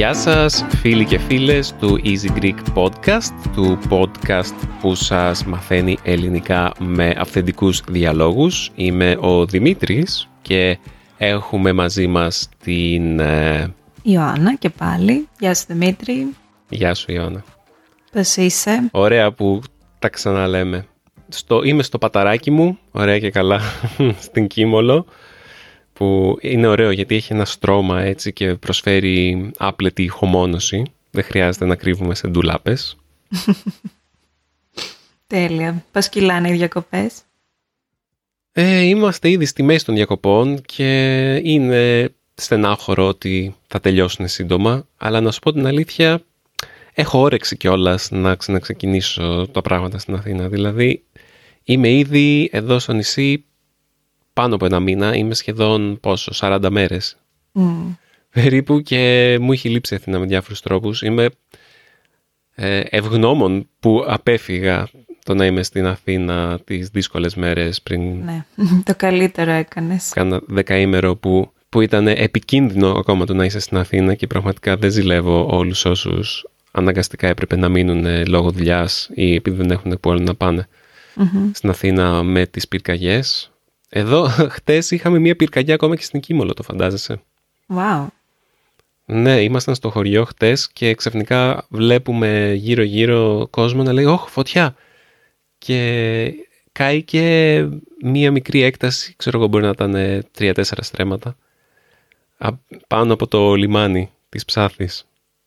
Γεια σας φίλοι και φίλες του Easy Greek Podcast, του podcast που σας μαθαίνει ελληνικά με αυθεντικούς διαλόγους. Είμαι ο Δημήτρης και έχουμε μαζί μας την... ε, Ιωάννα και πάλι. Γεια σου Δημήτρη. Γεια σου Ιώνα. Πώς είσαι; Ωραία που τα ξαναλέμε. Στο, είμαι στο παταράκι μου, ωραία και καλά, στην Κίμολο, που είναι ωραίο γιατί έχει ένα στρώμα έτσι και προσφέρει άπλετη ηχομόνωση. Δεν χρειάζεται να κρύβουμε σε ντουλάπες. Τέλεια. Πώς κυλάνε οι διακοπές; Ε, είμαστε ήδη στη μέση των διακοπών και είναι στενάχωρο ότι θα τελειώσουν σύντομα, αλλά να σου πω την αλήθεια, έχω όρεξη κιόλας να ξαναξεκινήσω τα πράγματα στην Αθήνα. Δηλαδή, είμαι ήδη εδώ στο νησί πάνω από ένα μήνα, είμαι σχεδόν πόσο, 40 μέρες Μμ. περίπου και μου έχει λείψει η Αθήνα με διάφορους τρόπους. Είμαι ε, ευγνώμων που απέφυγα το να είμαι στην Αθήνα τις δύσκολες μέρες πριν Ναι, το καλύτερο έκανες. κάνα δεκαήμερο που, που ήταν επικίνδυνο ακόμα το να είσαι στην Αθήνα και πραγματικά δεν ζηλεύω όλους όσους αναγκαστικά έπρεπε να μείνουν ε, λόγω δουλειάς ή επειδή δεν έχουν που άλλο να πάνε Μμμ. στην Αθήνα με τις πυρκαγιές. Εδώ χτες είχαμε μια πυρκαγιά ακόμα και στην Κίμολο, το φαντάζεσαι. Wow. Ναι, ήμασταν στο χωριό χτες και ξαφνικά βλέπουμε γύρω-γύρω κόσμο να λέει «Ωχ, φωτιά!» Και κάει και μία μικρή έκταση, ξέρω εγώ μπορεί να ήταν ε, τρία-τέσσερα στρέμματα, α- πάνω από το λιμάνι της Ψάθης.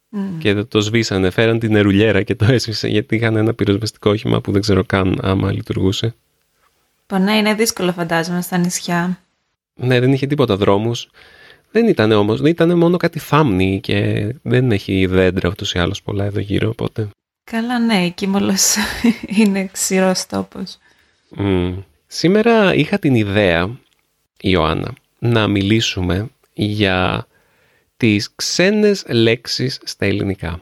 Μμ. Και το σβήσανε, φέραν την νερουλιέρα και το έσβησε γιατί είχαν ένα πυροσβεστικό όχημα που δεν ξέρω καν άμα λειτουργούσε. Πω ναι, είναι δύσκολο φαντάζομαι στα νησιά. Ναι, δεν είχε τίποτα δρόμους. Δεν ήταν όμως, ήταν μόνο κάτι θάμνη και δεν έχει δέντρα ούτως ή άλλως πολλά εδώ γύρω, οπότε... Καλά ναι, η Κίμολος είναι ξηρός τόπος. Μμ. Σήμερα είχα την ιδέα, Ιωάννα, να μιλήσουμε για τις ξένες λέξεις στα ελληνικά.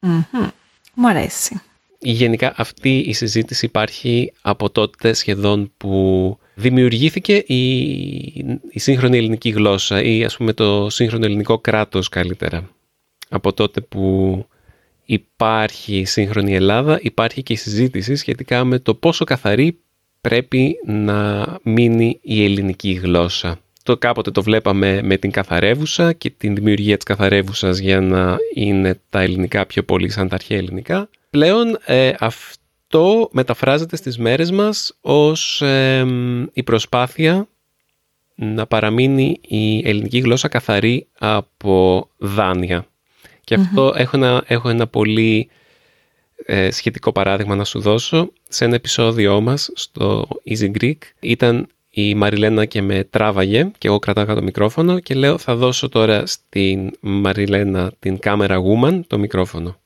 Μμμ. Μου αρέσει. Γενικά αυτή η συζήτηση υπάρχει από τότε σχεδόν που δημιουργήθηκε η, η σύγχρονη ελληνική γλώσσα ή ας πούμε το σύγχρονο ελληνικό κράτος καλύτερα. Από τότε που υπάρχει η σύγχρονη Ελλάδα υπάρχει και η συζήτηση σχετικά με το πόσο καθαρή πρέπει να μείνει η ελληνική γλώσσα. Το κάποτε το βλέπαμε με την καθαρεύουσα και την δημιουργία της καθαρεύουσας για να είναι τα ελληνικά πιο πολύ σαν τα αρχαία ελληνικά. Πλέον ε, αυτό μεταφράζεται στις μέρες μας ως εμ, η προσπάθεια να παραμείνει η ελληνική γλώσσα καθαρή από δάνεια. Και αυτό έχω, ένα, έχω ένα πολύ ε, σχετικό παράδειγμα να σου δώσω. Σε ένα επεισόδιό μας στο Easy Greek ήταν η Μαριλένα και με τράβαγε και εγώ κρατάγα το μικρόφωνο και λέω θα δώσω τώρα στην Μαριλένα την κάμερα woman το μικρόφωνο.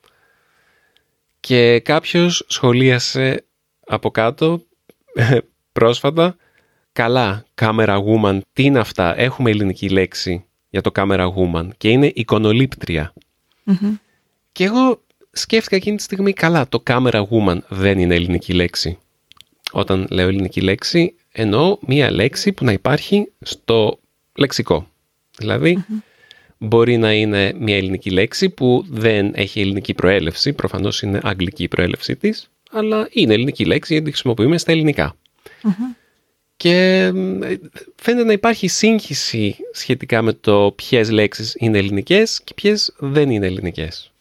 Και κάποιος σχολίασε από κάτω πρόσφατα καλά, camera woman, τι είναι αυτά, έχουμε ελληνική λέξη για το camera woman και είναι εικονολήπτρια. Μμμ. Και εγώ σκέφτηκα εκείνη τη στιγμή, καλά, το camera woman δεν είναι ελληνική λέξη. Όταν λέω ελληνική λέξη, εννοώ μία λέξη που να υπάρχει στο λεξικό. Δηλαδή, μπορεί να είναι μία ελληνική λέξη που δεν έχει ελληνική προέλευση, προφανώς είναι αγγλική η προέλευσή της, αλλά είναι ελληνική λέξη γιατί τη χρησιμοποιούμε στα ελληνικά. Και μ, ε, φαίνεται να υπάρχει σύγχυση σχετικά με το ποιες λέξεις είναι ελληνικές και ποιες δεν είναι ελληνικές.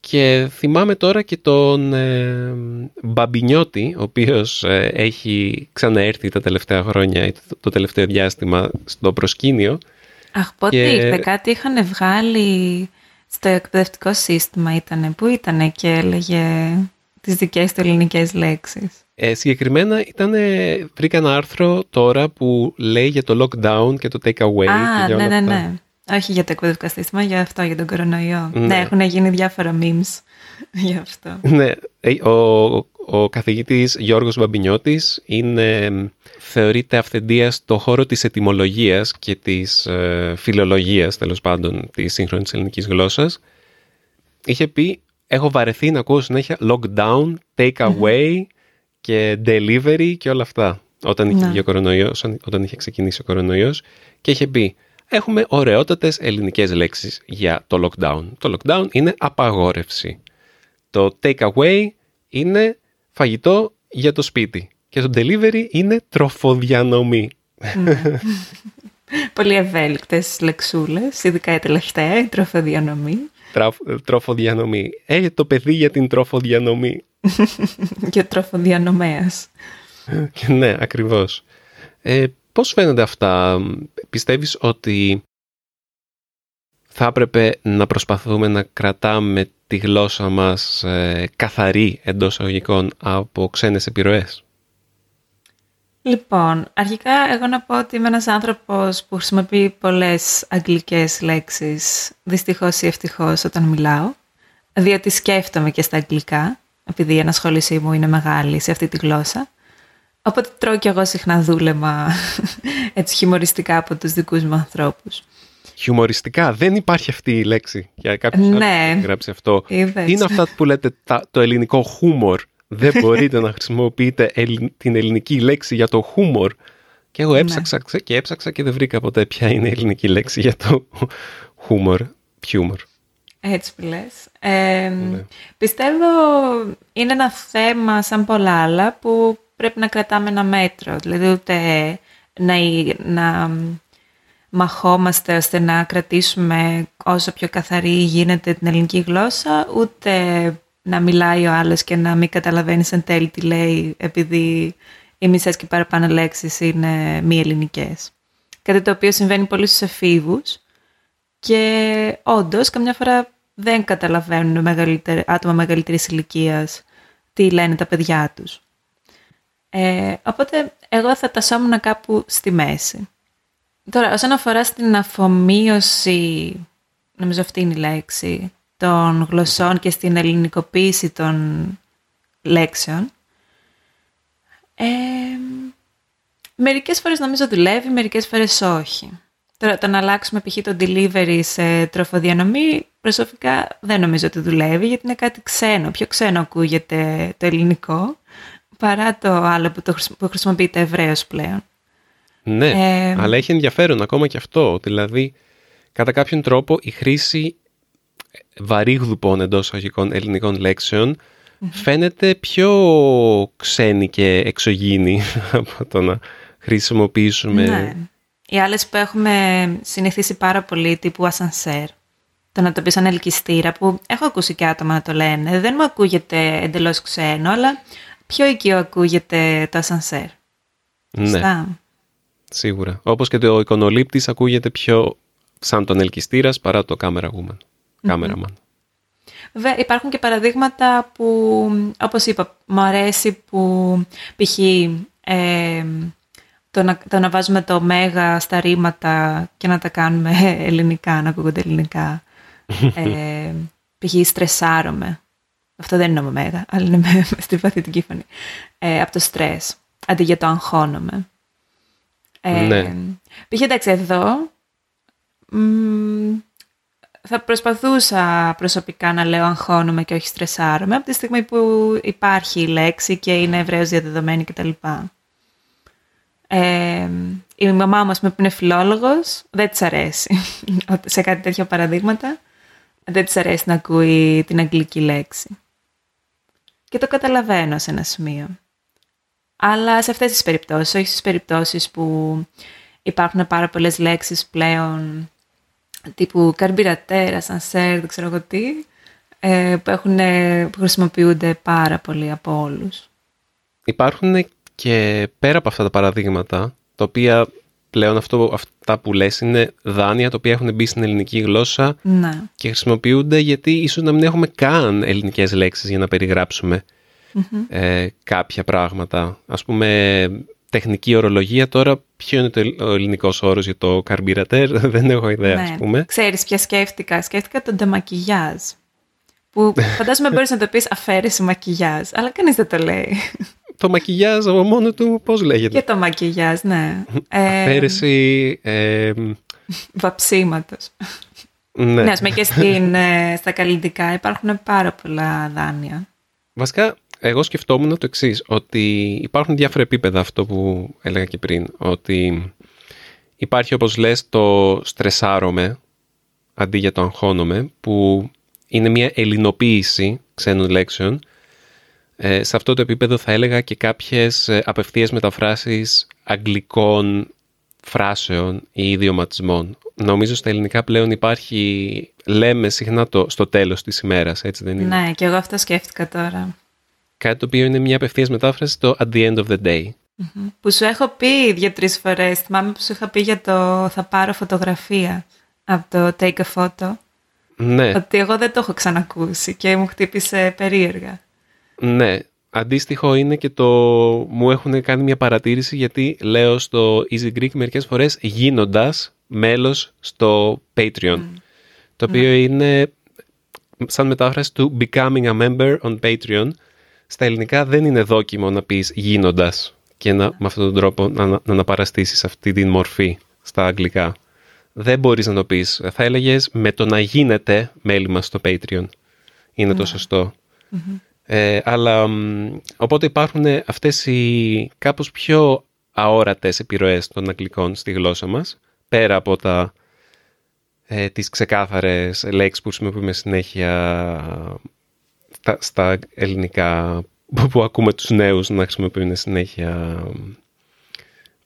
Και θυμάμαι τώρα και τον ε, Μπαμπινιώτη, ο οποίος ε, έχει ξαναέρθει τα τελευταία χρόνια ή το, το τελευταίο διάστημα στο προσκήνιο. Αχ, πότε Και- ήρθε κάτι είχαν βγάλει στο εκπαιδευτικό σύστημα ήτανε, που ήτανε και έλεγε τις δικές του ελληνικές λέξεις. Ε, συγκεκριμένα ήταν, βρήκα ένα άρθρο τώρα που λέει για το lockdown και το take away. Α, και για ναι, όλα ναι, αυτά. Ναι. Όχι για το εκπαιδευτικό σύστημα, για αυτό, για τον κορονοϊό. Ναι. Ναι, έχουν γίνει διάφορα memes γι' αυτό. Ναι, ε, ο, ο καθηγητής Γιώργος Μπαμπινιώτης είναι, μ, θεωρείται αυθεντία στο χώρο της ετυμολογίας και της ε, φιλολογίας, τέλος πάντων, της σύγχρονης ελληνικής γλώσσας. Είχε πει, έχω βαρεθεί να ακούω συνέχεια lockdown, take away και delivery και όλα αυτά. Όταν είχε, Ναι. βγει ο κορονοϊός, όταν είχε ξεκινήσει ο κορονοϊός και είχε πει έχουμε ωραιότατες ελληνικές λέξεις για το lockdown. Το lockdown είναι απαγόρευση. Το take away είναι φαγητό για το σπίτι. Και το delivery είναι τροφοδιανομή. Ναι. Πολύ ευέλικτες λεξούλες, ειδικά η τελευταία, η τροφοδιανομή. τροφοδιανομή. Ε, το παιδί για την τροφοδιανομή. και ο τροφοδιανομέας. ναι, ακριβώς. Ε, πώς φαίνονται αυτά; Πιστεύεις ότι θα έπρεπε να προσπαθούμε να κρατάμε τη γλώσσα μας ε, καθαρή εντός αγωγικών από ξένες επιρροές; Λοιπόν, αρχικά εγώ να πω ότι είμαι ένας άνθρωπος που χρησιμοποιεί πολλές αγγλικές λέξεις, δυστυχώς ή ευτυχώς όταν μιλάω, διότι σκέφτομαι και στα αγγλικά, επειδή η ανασχόλησή μου είναι μεγάλη σε αυτή τη γλώσσα. Οπότε τρώω κι εγώ συχνά δούλεμα έτσι χιουμοριστικά από τους δικούς μου ανθρώπους. Χιουμοριστικά, δεν υπάρχει αυτή η λέξη για κάποιος ναι. που γράψει αυτό. Τι είναι αυτά που λέτε το ελληνικό χούμορ. δεν μπορείτε να χρησιμοποιείτε την ελληνική λέξη για το χούμορ. Και εγώ ναι. έψαξα και έψαξα και δεν βρήκα ποτέ ποια είναι η ελληνική λέξη για το χούμορ. Χιούμορ. Έτσι που λες. Ναι. Πιστεύω είναι ένα θέμα σαν πολλά άλλα που πρέπει να κρατάμε ένα μέτρο. Δηλαδή ούτε να, να μαχόμαστε ώστε να κρατήσουμε όσο πιο καθαρή γίνεται την ελληνική γλώσσα, ούτε να μιλάει ο άλλος και να μην καταλαβαίνεις εν τέλει τι λέει επειδή οι μισές και παραπάνω λέξεις είναι μη ελληνικές. Κάτι το οποίο συμβαίνει πολύ στους εφήβους και όντως καμιά φορά δεν καταλαβαίνουν άτομα μεγαλύτερης ηλικίας τι λένε τα παιδιά τους. Ε, οπότε εγώ θα τασόμουν κάπου στη μέση. Τώρα, όσον αφορά στην αφομοίωση, νομίζω αυτή είναι η λέξη, των γλωσσών και στην ελληνικοποίηση των λέξεων, ε, μερικές φορές νομίζω δουλεύει, μερικές φορές όχι. Τώρα, το να αλλάξουμε π.χ. το delivery σε τροφοδιανομή, προσωπικά δεν νομίζω ότι δουλεύει, γιατί είναι κάτι ξένο. Πιο ξένο ακούγεται το ελληνικό, παρά το άλλο που, το, που χρησιμοποιείται ευρέως πλέον. Ναι, ε, αλλά έχει ενδιαφέρον ακόμα και αυτό. Δηλαδή, κατά κάποιον τρόπο η χρήση βαρύγδουπων εντός αγικών ελληνικών φαίνεται πιο ξένη και εξωγήινη από το να χρησιμοποιήσουμε... Ναι. Οι άλλες που έχουμε συνηθίσει πάρα πολύ, τύπου ασανσέρ, το να το πεις σαν ελκυστήρα, που έχω ακούσει και άτομα να το λένε, δεν μου ακούγεται εντελώς ξένο, αλλά πιο οικείο ακούγεται το ασανσέρ. Ναι. Σίγουρα. Όπως και το εικονολήπτης ακούγεται πιο σαν τον ελκυστήρας παρά το camera woman. Cameraman. Βέβαια, υπάρχουν και παραδείγματα που, όπως είπα, μου αρέσει που π.χ. Ε, το, να, το να βάζουμε το μέγα στα ρήματα και να τα κάνουμε ελληνικά, να ακούγονται ελληνικά. ε, π.χ. στρεσάρομαι. Αυτό δεν είναι ο μέγα, αλλά είναι με, στη παθητική φωνή. Ε, από το στρες, αντί για το αγχώνομαι. Ε, ναι. Π.χ. εντάξει εδώ, θα προσπαθούσα προσωπικά να λέω αγχώνομαι και όχι στρεσάρομαι από τη στιγμή που υπάρχει η λέξη και είναι ευρέως διαδεδομένη κτλ. Ε, η μαμά μου, που είναι φιλόλογος, δεν της αρέσει σε κάτι τέτοια παραδείγματα. Δεν της αρέσει να ακούει την αγγλική λέξη. Και το καταλαβαίνω σε ένα σημείο. Αλλά σε αυτές τις περιπτώσεις, όχι στις περιπτώσεις που υπάρχουν πάρα πολλές λέξεις πλέον τύπου καρμπυρατέρα, σανσέρ, δεν ξέρω εγώ τι, ε, που, έχουν, που χρησιμοποιούνται πάρα πολύ από όλους. Υπάρχουν και πέρα από αυτά τα παραδείγματα, τα οποία πλέον αυτό, αυτά που λες είναι δάνεια τα οποία έχουν μπει στην ελληνική γλώσσα ναι. και χρησιμοποιούνται γιατί ίσως να μην έχουμε καν ελληνικές λέξεις για να περιγραψουμε ε, κάποια πράγματα. Ας πούμε τεχνική ορολογία τώρα ποιο είναι ο ελληνικός όρος για το καρμπυρατέρ, δεν έχω ιδέα, ναι. πούμε. Ξέρεις ποια σκέφτηκα; Σκέφτηκα τον ντεμακιγιάζ. Που φαντάζομαι μπορείς να το πεις αφαίρεση μακιγιάζ, αλλά κανείς δεν το λέει. Το μακιγιάζ από μόνο του, πώς λέγεται; Και το μακιγιάζ, ναι. Αφαίρεση. Ε, Βαψίματος. Ναι, ναι και στην, ε, στα καλλιτικά υπάρχουν πάρα πολλά δάνεια. Βασικά, εγώ σκεφτόμουν το εξής, ότι υπάρχουν διάφορα επίπεδα αυτό που έλεγα και πριν, ότι Υπάρχει όπως λες το στρεσάρομαι αντί για το αγχώνομαι που είναι μια ελληνοποίηση ξένων λέξεων. Ε, σε αυτό το επίπεδο θα έλεγα και κάποιες ε, απευθείας μεταφράσεις αγγλικών φράσεων ή ιδιωματισμών. Νομίζω στα ελληνικά πλέον υπάρχει, λέμε συχνά το στο τέλος της ημέρας, έτσι δεν είναι; Ναι, και εγώ αυτό σκέφτηκα τώρα. Κάτι το οποίο είναι μια απευθείας μετάφραση το at the end of the day. Που σου έχω πει δύο-τρεις φορές. Θυμάμαι που σου είχα πει για το θα πάρω φωτογραφία από το take a photo. Ναι. Ότι εγώ δεν το έχω ξανακούσει και μου χτύπησε περίεργα. Ναι. Αντίστοιχο είναι και το μου έχουν κάνει μια παρατήρηση γιατί λέω στο Easy Greek μερικές φορές γίνοντας μέλος στο Patreon. Το οποίο είναι σαν μετάφραση του Becoming a Member on Patreon. Στα ελληνικά δεν είναι δόκιμο να πεις γίνοντας και να, με αυτόν τον τρόπο να, να αναπαραστήσεις αυτή την μορφή στα αγγλικά. Δεν μπορείς να το πεις. Θα έλεγες με το να γίνεται μέλη μας στο Patreon. Είναι το σωστο Ε, αλλά οπότε υπάρχουν αυτές οι κάπως πιο αόρατες επιρροές των αγγλικών στη γλώσσα μας, πέρα από τα, ε, τις ξεκάθαρες λέξεις που χρησιμοποιούμε συνέχεια στα, στα ελληνικά που ακούμε τους νέους να χρησιμοποιούν συνέχεια.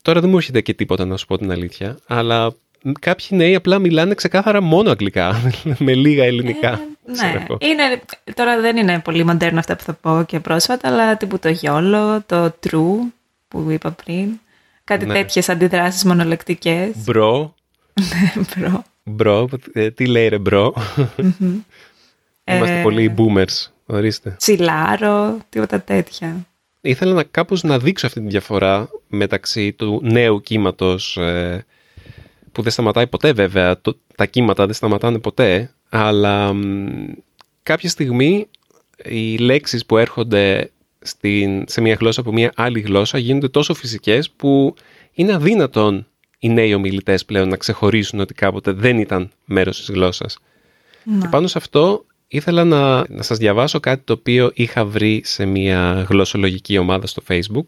Τώρα δεν μου έρχεται και τίποτα να σου πω την αλήθεια, αλλά κάποιοι νέοι απλά μιλάνε ξεκάθαρα μόνο αγγλικά, με λίγα ελληνικά. Ε, ναι, είναι, τώρα δεν είναι πολύ μοντέρνο αυτά που θα πω και πρόσφατα, αλλά τύπου το γιόλο, το true που είπα πριν, κάτι ναι. τέτοιες αντιδράσεις μονολεκτικές. Bro. Ναι, bro. Bro, ε, τι λέει ρε bro. Είμαστε ε, πολύ boomers, ορίστε. Τσιλάρω, τίποτα τέτοια. Ήθελα να κάπως να δείξω αυτή τη διαφορά μεταξύ του νέου κύματος που δεν σταματάει ποτέ βέβαια, το, τα κύματα δεν σταματάνε ποτέ, αλλά κάποια στιγμή οι λέξεις που έρχονται στην, σε μια γλώσσα από μια άλλη γλώσσα γίνονται τόσο φυσικές που είναι αδύνατον οι νέοι ομιλητές πλέον να ξεχωρίσουν ότι κάποτε δεν ήταν μέρος της γλώσσας. Και πάνω σε αυτό ήθελα να, να σας διαβάσω κάτι το οποίο είχα βρει σε μια γλωσσολογική ομάδα στο facebook,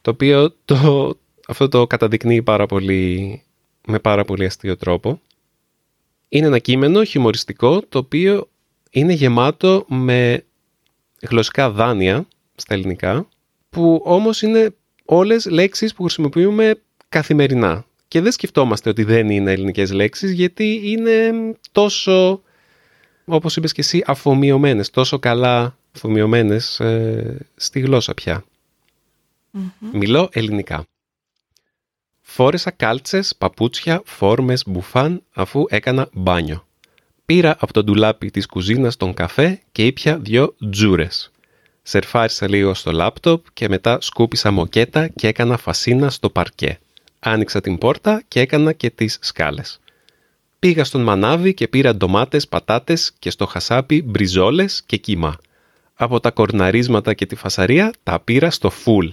το οποίο το, αυτό το καταδεικνύει πάρα πολύ με πάρα πολύ αστείο τρόπο. Είναι ένα κείμενο χιουμοριστικό το οποίο είναι γεμάτο με γλωσσικά δάνεια στα ελληνικά που όμως είναι όλες λέξεις που χρησιμοποιούμε καθημερινά. Και δεν σκεφτόμαστε ότι δεν είναι ελληνικές λέξεις γιατί είναι τόσο, όπως είπες και εσύ, αφομοιωμένες, τόσο καλά αφομοιωμένες ε, στη γλώσσα πια. Μιλώ ελληνικά. Φόρεσα κάλτσες, παπούτσια, φόρμες, μπουφάν αφού έκανα μπάνιο. Πήρα από το ντουλάπι της κουζίνας τον καφέ και ήπια δυο τζούρες. Σερφάρισα λίγο στο λάπτοπ και μετά σκούπισα μοκέτα και έκανα φασίνα στο παρκέ. Άνοιξα την πόρτα και έκανα και τις σκάλες. Πήγα στον μανάβι και πήρα ντομάτες, πατάτες και στο χασάπι μπριζόλες και κύμα. Από τα κορναρίσματα και τη φασαρία τα πήρα στο φουλ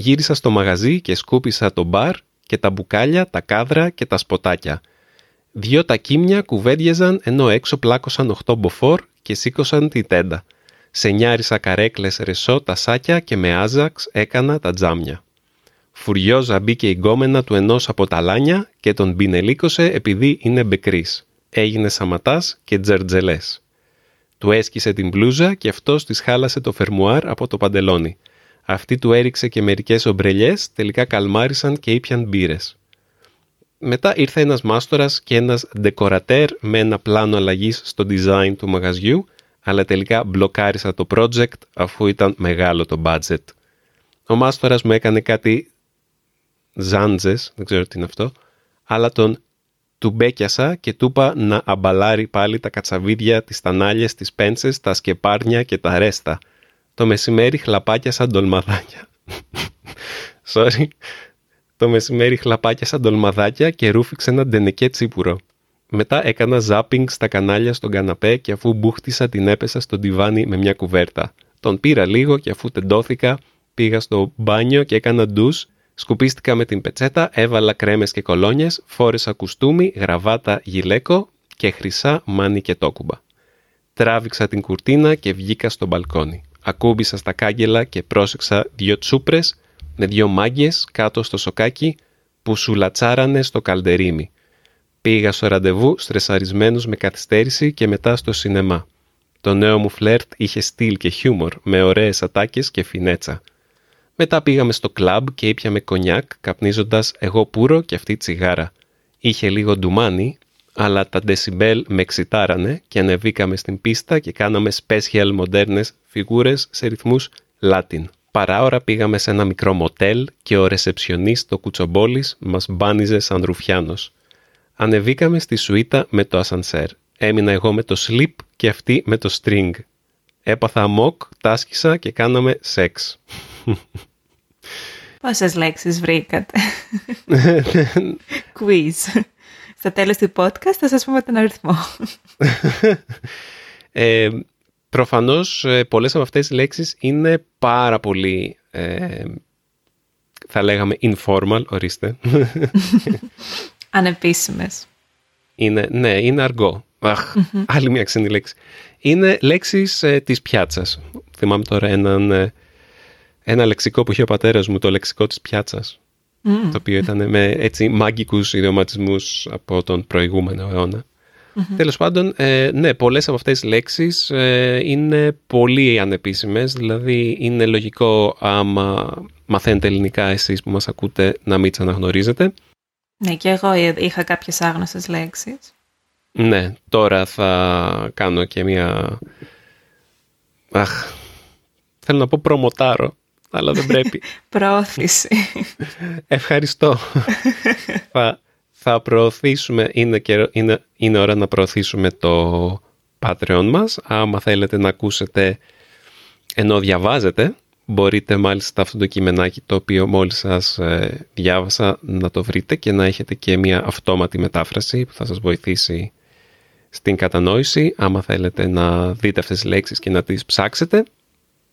γύρισα στο μαγαζί και σκούπισα το μπαρ και τα μπουκάλια, τα κάδρα και τα σποτάκια. Δυο τα κίμια κουβέντιαζαν ενώ έξω πλάκωσαν οχτώ μποφόρ και σήκωσαν τη τέντα. Σενιάρισα καρέκλες ρεσό τα σάκια και με άζαξ έκανα τα τζάμια. Φουριόζα μπήκε η γκόμενα του ενός από τα λάνια και τον μπινελίκωσε επειδή είναι μπεκρής. Έγινε σαματάς και τζερτζελές. Του έσκησε την μπλούζα και αυτός της χάλασε το φερμουάρ από το παντελόνι. Αυτή του έριξε και μερικές ομπρελιές, τελικά καλμάρισαν και ήπιαν μπύρες. Μετά ήρθε ένας μάστορας και ένας ντεκορατέρ με ένα πλάνο αλλαγής στο design του μαγαζιού, αλλά τελικά μπλοκάρισα το project αφού ήταν μεγάλο το budget. Ο μάστορας μου έκανε κάτι ζάντζες, δεν ξέρω τι είναι αυτό, αλλά τον του μπέκιασα και του είπα να αμπαλάρει πάλι τα κατσαβίδια, τις τανάλιες, τις πέντσες, τα σκεπάρνια και τα ρέστα – το μεσημέρι χλαπάκια σαν ντολμαδάκια. Sorry. Το μεσημέρι χλαπάκια σαν ντολμαδάκια και ρούφηξε ένα ντενεκέ τσίπουρο. Μετά έκανα ζάπινγκ στα κανάλια στον καναπέ και αφού μπούχτισα την έπεσα στο τιβάνι με μια κουβέρτα. Τον πήρα λίγο και αφού τεντώθηκα πήγα στο μπάνιο και έκανα ντους, σκουπίστηκα με την πετσέτα, έβαλα κρέμες και κολόνιες, φόρεσα κουστούμι, γραβάτα γυλαίκο και χρυσά μάνι και τόκουμπα. Τράβηξα την κουρτίνα και βγήκα στο μπαλκόνι. Ακούμπησα στα κάγκελα και πρόσεξα δύο τσούπρες με δύο μάγκες κάτω στο σοκάκι που σου λατσάρανε στο καλντερίμι. Πήγα στο ραντεβού στρεσαρισμένος με καθυστέρηση και μετά στο σινεμά. Το νέο μου φλερτ είχε στυλ και χιούμορ, με ωραίες ατάκες και φινέτσα. Μετά πήγαμε στο κλαμπ και ήπιαμε κονιάκ, καπνίζοντας εγώ πουρο και αυτή τσιγάρα. Είχε λίγο ντουμάνι, αλλά τα decibel με εξητάρανε και ανεβήκαμε στην πίστα και κάναμε special μοντέρνες φιγούρες σε ρυθμούς Latin. Παράωρα πήγαμε σε ένα μικρό μοτέλ και ο ρεσεψιονίστ το κουτσομπόλης μας μπάνιζε σαν ρουφιάνος. Ανεβήκαμε στη σουίτα με το ασανσέρ. Έμεινα εγώ με το slip και αυτή με το string. Έπαθα αμόκ, τάσκησα και κάναμε σεξ. Πόσες λέξεις βρήκατε; Quiz. Στο τέλος του podcast θα σας πούμε τον αριθμό. ε, προφανώς ε, πολλές από αυτές τις λέξεις είναι πάρα πολύ, ε, θα λέγαμε informal, ορίστε. Ανεπίσημες. Είναι, ναι, είναι αργό. Αχ, άλλη μια ξένη λέξη. Είναι λέξεις ε, της πιάτσας. Θυμάμαι τώρα έναν, ε, ένα λεξικό που είχε ο πατέρας μου, το λεξικό της πιάτσας. Το οποίο ήταν με έτσι μάγκικους ιδιωματισμούς από τον προηγούμενο αιώνα. Mm-hmm. Τέλος πάντων, ε, ναι, πολλές από αυτές τις λέξεις ε, είναι πολύ ανεπίσημες, δηλαδή είναι λογικό άμα μαθαίνετε ελληνικά εσείς που μας ακούτε να μην τις αναγνωρίζετε. Ναι, και εγώ είχα κάποιες άγνωστες λέξεις. Ναι, τώρα θα κάνω και μια... Αχ, θέλω να πω προμοτάρω, αλλά δεν πρέπει. Πρόθεση. Ευχαριστώ. θα, θα προωθήσουμε, είναι, είναι, είναι ώρα να προωθήσουμε το Patreon μας. Άμα θέλετε να ακούσετε ενώ διαβάζετε, μπορείτε μάλιστα αυτό το κειμενάκι το οποίο μόλις σας ε, διάβασα να το βρείτε και να έχετε και μια αυτόματη μετάφραση που θα σας βοηθήσει στην κατανόηση. Άμα θέλετε να δείτε αυτές τις λέξεις και να τις ψάξετε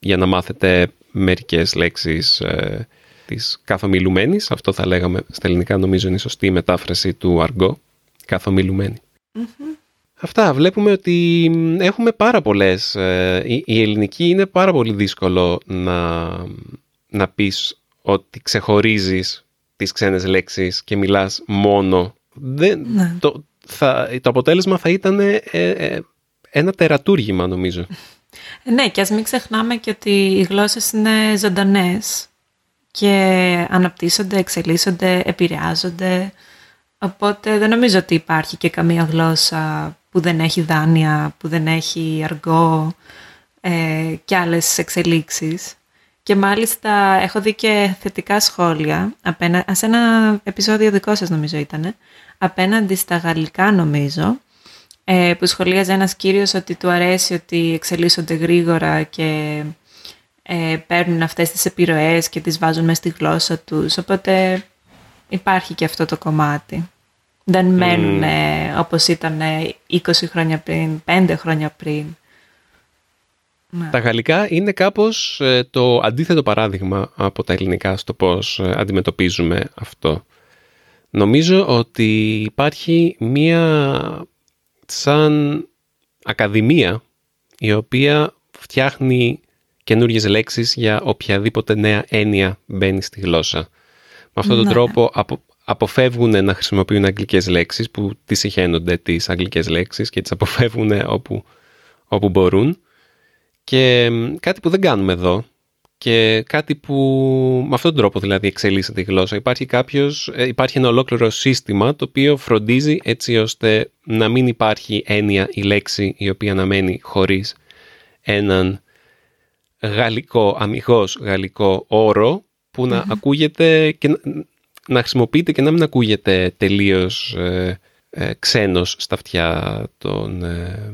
για να μάθετε μερικές λέξεις ε, της καθομιλουμένης. Αυτό θα λέγαμε στα ελληνικά νομίζω είναι η σωστή μετάφραση του αργό. Καθομιλουμένη. Αυτά. Βλέπουμε ότι έχουμε πάρα πολλές. Ε, η, ελληνική είναι πάρα πολύ δύσκολο να, να πεις ότι ξεχωρίζεις τις ξένες λέξεις και μιλάς μόνο. Δεν, ναι. το, θα, το αποτέλεσμα θα ήταν ε, ε, ένα τερατούργημα νομίζω. Ναι, και ας μην ξεχνάμε και ότι οι γλώσσες είναι ζωντανές και αναπτύσσονται, εξελίσσονται, επηρεάζονται. Οπότε δεν νομίζω ότι υπάρχει και καμία γλώσσα που δεν έχει δάνεια, που δεν έχει αργό ε, και άλλες εξελίξεις. Και μάλιστα έχω δει και θετικά σχόλια, απένα, σε ένα επεισόδιο δικό σας νομίζω ήταν, απέναντι στα γαλλικά νομίζω, ε, που σχολίαζε ένας κύριος ότι του αρέσει ότι εξελίσσονται γρήγορα και ε, παίρνουν αυτές τις επιρροές και τις βάζουν μέσα στη γλώσσα τους. Οπότε υπάρχει και αυτό το κομμάτι. Δεν μένουν mm. όπως ήταν 20 χρόνια πριν, 5 χρόνια πριν. Ναι. Τα γαλλικά είναι κάπως ε, το αντίθετο παράδειγμα από τα ελληνικά στο πώς ε, αντιμετωπίζουμε αυτό. Νομίζω ότι υπάρχει μία σαν ακαδημία η οποία φτιάχνει καινούργιες λέξεις για οποιαδήποτε νέα έννοια μπαίνει στη γλώσσα. Με αυτόν τον ναι. τρόπο απο, αποφεύγουν να χρησιμοποιούν αγγλικές λέξεις που τις συχαίνονται τις αγγλικές λέξεις και τις αποφεύγουν όπου, όπου μπορούν. Και κάτι που δεν κάνουμε εδώ και κάτι που με αυτόν τον τρόπο δηλαδή εξελίσσεται η γλώσσα. Υπάρχει, κάποιος, ε, υπάρχει ένα ολόκληρο σύστημα το οποίο φροντίζει έτσι ώστε να μην υπάρχει έννοια η λέξη η οποία να μένει χωρίς έναν γαλλικό, αμυγός γαλλικό όρο που να ακούγεται και να, να χρησιμοποιείται και να μην ακούγεται τελείως ε, ε, ξένος στα αυτιά των, ε,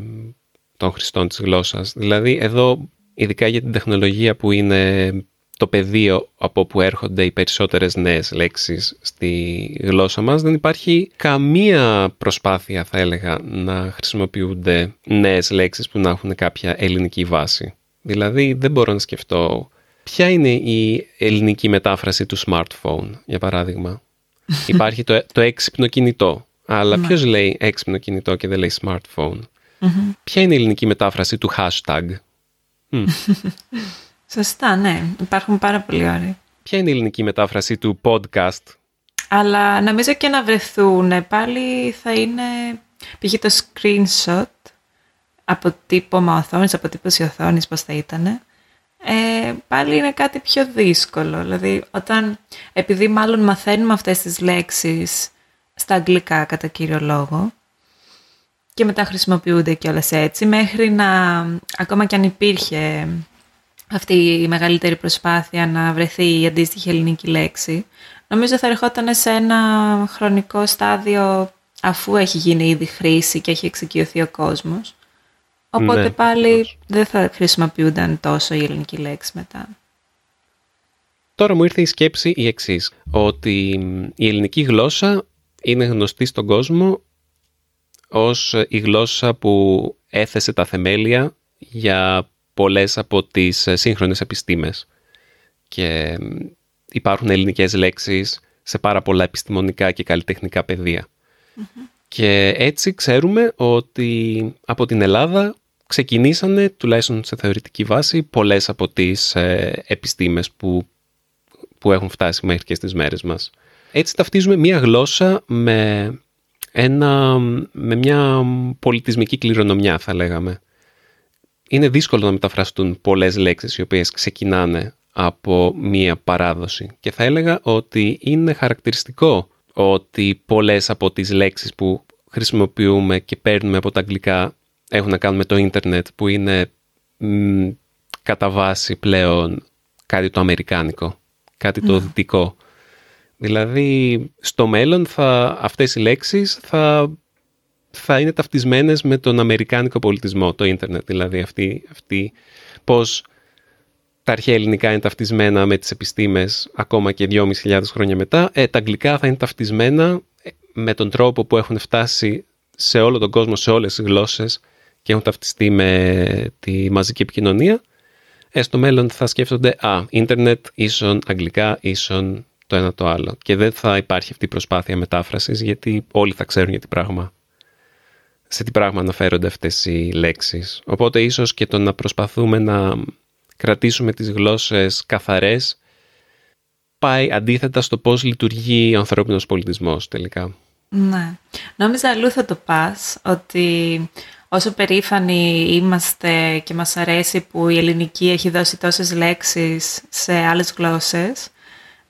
των χρηστών της γλώσσας. Δηλαδή εδώ ειδικά για την τεχνολογία που είναι το πεδίο από που έρχονται οι περισσότερες νέες λέξεις στη γλώσσα μας δεν υπάρχει καμία προσπάθεια θα έλεγα να χρησιμοποιούνται νέες λέξεις που να έχουν κάποια ελληνική βάση. Δηλαδή δεν μπορώ να σκεφτώ ποια είναι η ελληνική μετάφραση του smartphone για παράδειγμα. Υπάρχει το, το έξυπνο κινητό. Αλλά ναι. ποιος λέει έξυπνο κινητό και δεν λέει smartphone; Ποια είναι η ελληνική μετάφραση του hashtag; Σωστά, ναι. Υπάρχουν πάρα πολύ ωραία. Ποια είναι η ελληνική μετάφραση του podcast; Αλλά νομίζω και να βρεθούν πάλι θα είναι π.χ. το screenshot αποτύπωμα οθόνης, αποτύπωση οθόνης πώς θα ήταν. Ε, πάλι είναι κάτι πιο δύσκολο. Δηλαδή, όταν, επειδή μάλλον μαθαίνουμε αυτές τις λέξεις στα αγγλικά κατά κύριο λόγο και μετά χρησιμοποιούνται και όλες έτσι, μέχρι να, ακόμα και αν υπήρχε αυτή η μεγαλύτερη προσπάθεια να βρεθεί η αντίστοιχη ελληνική λέξη, νομίζω θα ερχόταν σε ένα χρονικό στάδιο αφού έχει γίνει ήδη χρήση και έχει εξοικειωθεί ο κόσμος. Οπότε ναι, πάλι δεν θα χρησιμοποιούνταν τόσο η ελληνική λέξη μετά. Τώρα μου ήρθε η σκέψη η εξής ότι η ελληνική γλώσσα είναι γνωστή στον κόσμο ως η γλώσσα που έθεσε τα θεμέλια για πολλές από τις σύγχρονες επιστήμες. Και υπάρχουν ελληνικές λέξεις σε πάρα πολλά επιστημονικά και καλλιτεχνικά Και έτσι ξέρουμε ότι από την Ελλάδα ξεκινήσανε, τουλάχιστον σε θεωρητική βάση, πολλές από τις ε, επιστήμες που, που έχουν φτάσει μέχρι και στις μέρες μας. Έτσι ταυτίζουμε μία γλώσσα με, ένα, με μια πολιτισμική κληρονομιά, θα λέγαμε. Είναι δύσκολο να μεταφραστούν πολλές λέξεις οι οποίες ξεκινάνε από μία παράδοση και θα έλεγα ότι είναι χαρακτηριστικό ότι πολλές από τις λέξεις που χρησιμοποιούμε και παίρνουμε από τα αγγλικά έχουν να κάνουν με το ίντερνετ που είναι μ, κατά βάση πλέον κάτι το αμερικάνικο, κάτι το ναι. δυτικό. Δηλαδή στο μέλλον θα, αυτές οι λέξεις θα, θα είναι ταυτισμένες με τον αμερικάνικο πολιτισμό, το ίντερνετ. Δηλαδή αυτή, αυτή πώς τα αρχαία ελληνικά είναι ταυτισμένα με τις επιστήμες ακόμα και 2.500 χρόνια μετά. Ε, τα αγγλικά θα είναι ταυτισμένα ε, με τον τρόπο που έχουν φτάσει σε όλο τον κόσμο, σε όλες τις γλώσσες και έχουν ταυτιστεί με τη μαζική επικοινωνία, ε, στο μέλλον θα σκέφτονται «Α, ίντερνετ ίσον αγγλικά ίσον το ένα το άλλο». Και δεν θα υπάρχει αυτή η προσπάθεια μετάφρασης γιατί όλοι θα ξέρουν για τι πράγμα σε τι πράγμα αναφέρονται αυτές οι λέξεις. Οπότε ίσως και το να προσπαθούμε να κρατήσουμε τις γλώσσες καθαρές πάει αντίθετα στο πώς λειτουργεί ο ανθρώπινος πολιτισμός τελικά. Ναι. Νόμιζα αλλού θα το πας, ότι όσο περήφανοι είμαστε και μας αρέσει που η ελληνική έχει δώσει τόσες λέξεις σε άλλες γλώσσες,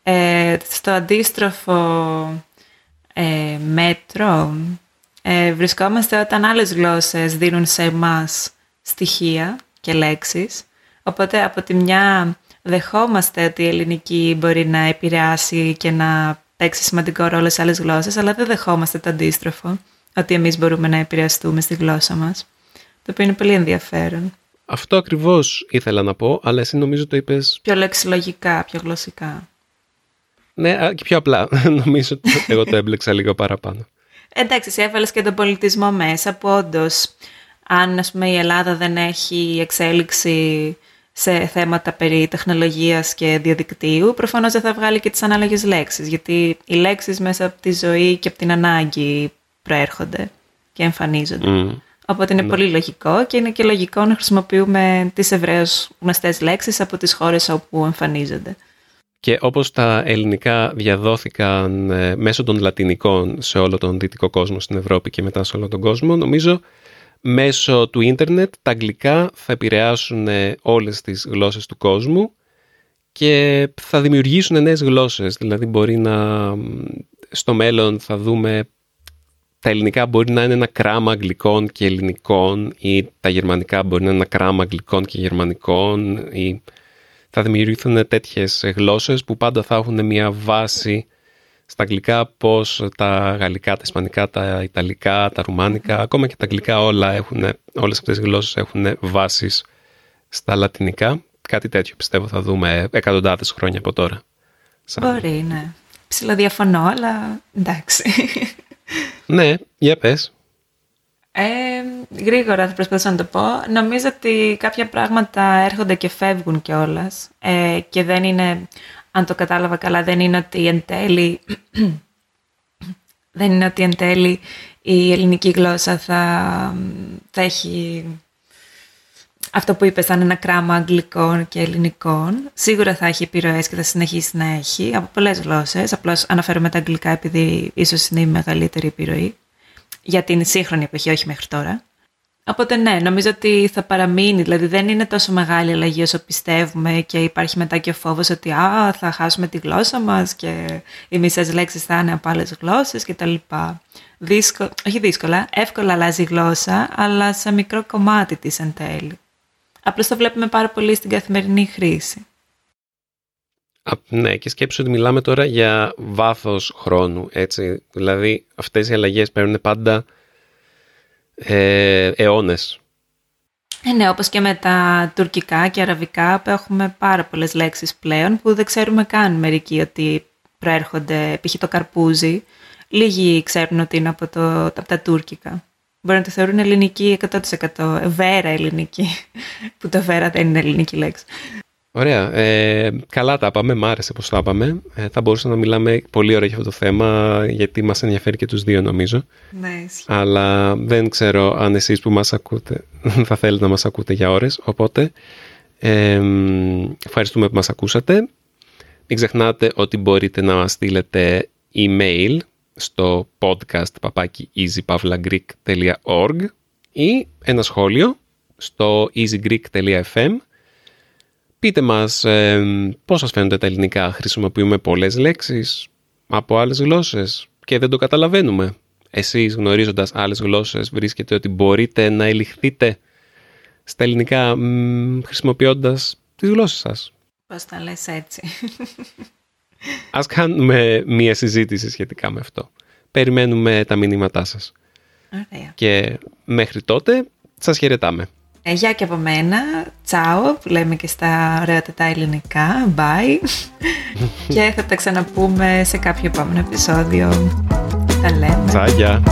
ε, στο αντίστροφο ε, μέτρο ε, βρισκόμαστε όταν άλλες γλώσσες δίνουν σε εμάς στοιχεία και λέξεις. Οπότε από τη μια δεχόμαστε ότι η ελληνική μπορεί να επηρεάσει και να παίξει σημαντικό ρόλο σε άλλες γλώσσες, αλλά δεν δεχόμαστε το αντίστροφο ότι εμείς μπορούμε να επηρεαστούμε στη γλώσσα μας. Το οποίο είναι πολύ ενδιαφέρον. Αυτό ακριβώς ήθελα να πω, αλλά εσύ νομίζω το είπες... Πιο λεξιλογικά, πιο γλωσσικά. Ναι, και πιο απλά. νομίζω ότι εγώ το έμπλεξα λίγο παραπάνω. Εντάξει, εσύ έβαλες και τον πολιτισμό μέσα, που όντως, αν ας πούμε, η Ελλάδα δεν έχει εξέλιξη σε θέματα περί τεχνολογίας και διαδικτύου, προφανώς δεν θα βγάλει και τις ανάλογες λέξεις, γιατί οι λέξεις μέσα από τη ζωή και από την ανάγκη προέρχονται και εμφανίζονται. Mm. Οπότε είναι ναι. πολύ λογικό και είναι και λογικό να χρησιμοποιούμε τις ευρέως γνωστές λέξεις από τις χώρες όπου εμφανίζονται. Και όπως τα ελληνικά διαδόθηκαν ε, μέσω των λατινικών σε όλο τον δυτικό κόσμο στην Ευρώπη και μετά σε όλο τον κόσμο, νομίζω μέσω του ίντερνετ τα αγγλικά θα επηρεάσουν ε, όλες τις γλώσσες του κόσμου και θα δημιουργήσουν νέες γλώσσες. Δηλαδή μπορεί να στο μέλλον θα δούμε τα ελληνικά μπορεί να είναι ένα κράμα αγγλικών και ελληνικών ή τα γερμανικά μπορεί να είναι ένα κράμα αγγλικών και γερμανικών ή θα δημιουργηθούν τέτοιες γλώσσες που πάντα θα έχουν μια βάση στα αγγλικά πως τα γαλλικά, τα ισπανικά, τα ιταλικά, τα ρουμάνικα, ακόμα και τα αγγλικά όλα έχουν, όλες αυτές οι γλώσσες έχουν βάσεις στα λατινικά. Κάτι τέτοιο πιστεύω θα δούμε εκατοντάδες χρόνια από τώρα. Μπορεί, ναι. Ψιλοδιαφωνώ, αλλά εντάξει. Ναι, για πες. Ε, γρήγορα θα προσπαθήσω να το πω. Νομίζω ότι κάποια πράγματα έρχονται και φεύγουν κιόλας. Ε, και δεν είναι, αν το κατάλαβα καλά, δεν είναι ότι εν τέλει, δεν είναι ότι εν τέλει η ελληνική γλώσσα θα, θα έχει αυτό που είπες, σαν ένα κράμα αγγλικών και ελληνικών, σίγουρα θα έχει επιρροές και θα συνεχίσει να έχει από πολλές γλώσσες. Απλώς αναφέρομαι τα αγγλικά επειδή ίσως είναι η μεγαλύτερη επιρροή για την σύγχρονη εποχή, όχι μέχρι τώρα. Οπότε ναι, νομίζω ότι θα παραμείνει, δηλαδή δεν είναι τόσο μεγάλη αλλαγή όσο πιστεύουμε και υπάρχει μετά και ο φόβος ότι α, θα χάσουμε τη γλώσσα μας και οι μισές λέξεις θα είναι από άλλες γλώσσες κτλ. Δύσκολα, όχι δύσκολα, εύκολα αλλάζει η γλώσσα, αλλά σε μικρό κομμάτι της εν τέλει. Απλώς το βλέπουμε πάρα πολύ στην καθημερινή χρήση. Α, ναι, και σκέψου ότι μιλάμε τώρα για βάθος χρόνου, έτσι. Δηλαδή, αυτές οι αλλαγές παίρνουν πάντα ε, αιώνες. Ε, ναι, όπως και με τα τουρκικά και αραβικά που έχουμε πάρα πολλές λέξεις πλέον που δεν ξέρουμε καν μερικοί ότι προέρχονται, π.χ. το καρπούζι. Λίγοι ξέρουν ότι είναι από, το, από τα τουρκικά. Μπορεί να το θεωρούν ελληνική 100%. Βέρα ελληνική. Που το βέρα δεν είναι ελληνική λέξη. Ωραία. Ε, καλά τα πάμε. Μ' άρεσε πώς τα είπαμε. Ε, θα μπορούσαμε να μιλάμε πολύ ωραία για αυτό το θέμα, γιατί μας ενδιαφέρει και τους δύο νομίζω. Ναι, Αλλά δεν ξέρω αν εσείς που μας ακούτε θα θέλετε να μας ακούτε για ώρες. Οπότε, ε, ευχαριστούμε που μας ακούσατε. Μην ξεχνάτε ότι μπορείτε να μας στείλετε email στο podcast papaki easypavlagreek.org ή ένα σχόλιο στο easygreek.fm Πείτε μας ε, πώς σας φαίνονται τα ελληνικά; Χρησιμοποιούμε πολλές λέξεις από άλλες γλώσσες και δεν το καταλαβαίνουμε. Εσείς γνωρίζοντας άλλες γλώσσες βρίσκετε ότι μπορείτε να ελιχθείτε στα ελληνικά μ, χρησιμοποιώντας τις γλώσσες σας. Πώς τα λες έτσι; Ας κάνουμε μία συζήτηση σχετικά με αυτό. Περιμένουμε τα μηνύματά σας. Ωραία. Και μέχρι τότε σας χαιρετάμε. Ε, γεια και από μένα. Τσάο, που λέμε και στα ωραία τετά ελληνικά. Bye. και θα τα ξαναπούμε σε κάποιο επόμενο επεισόδιο. Τα λέμε. Τσάγια.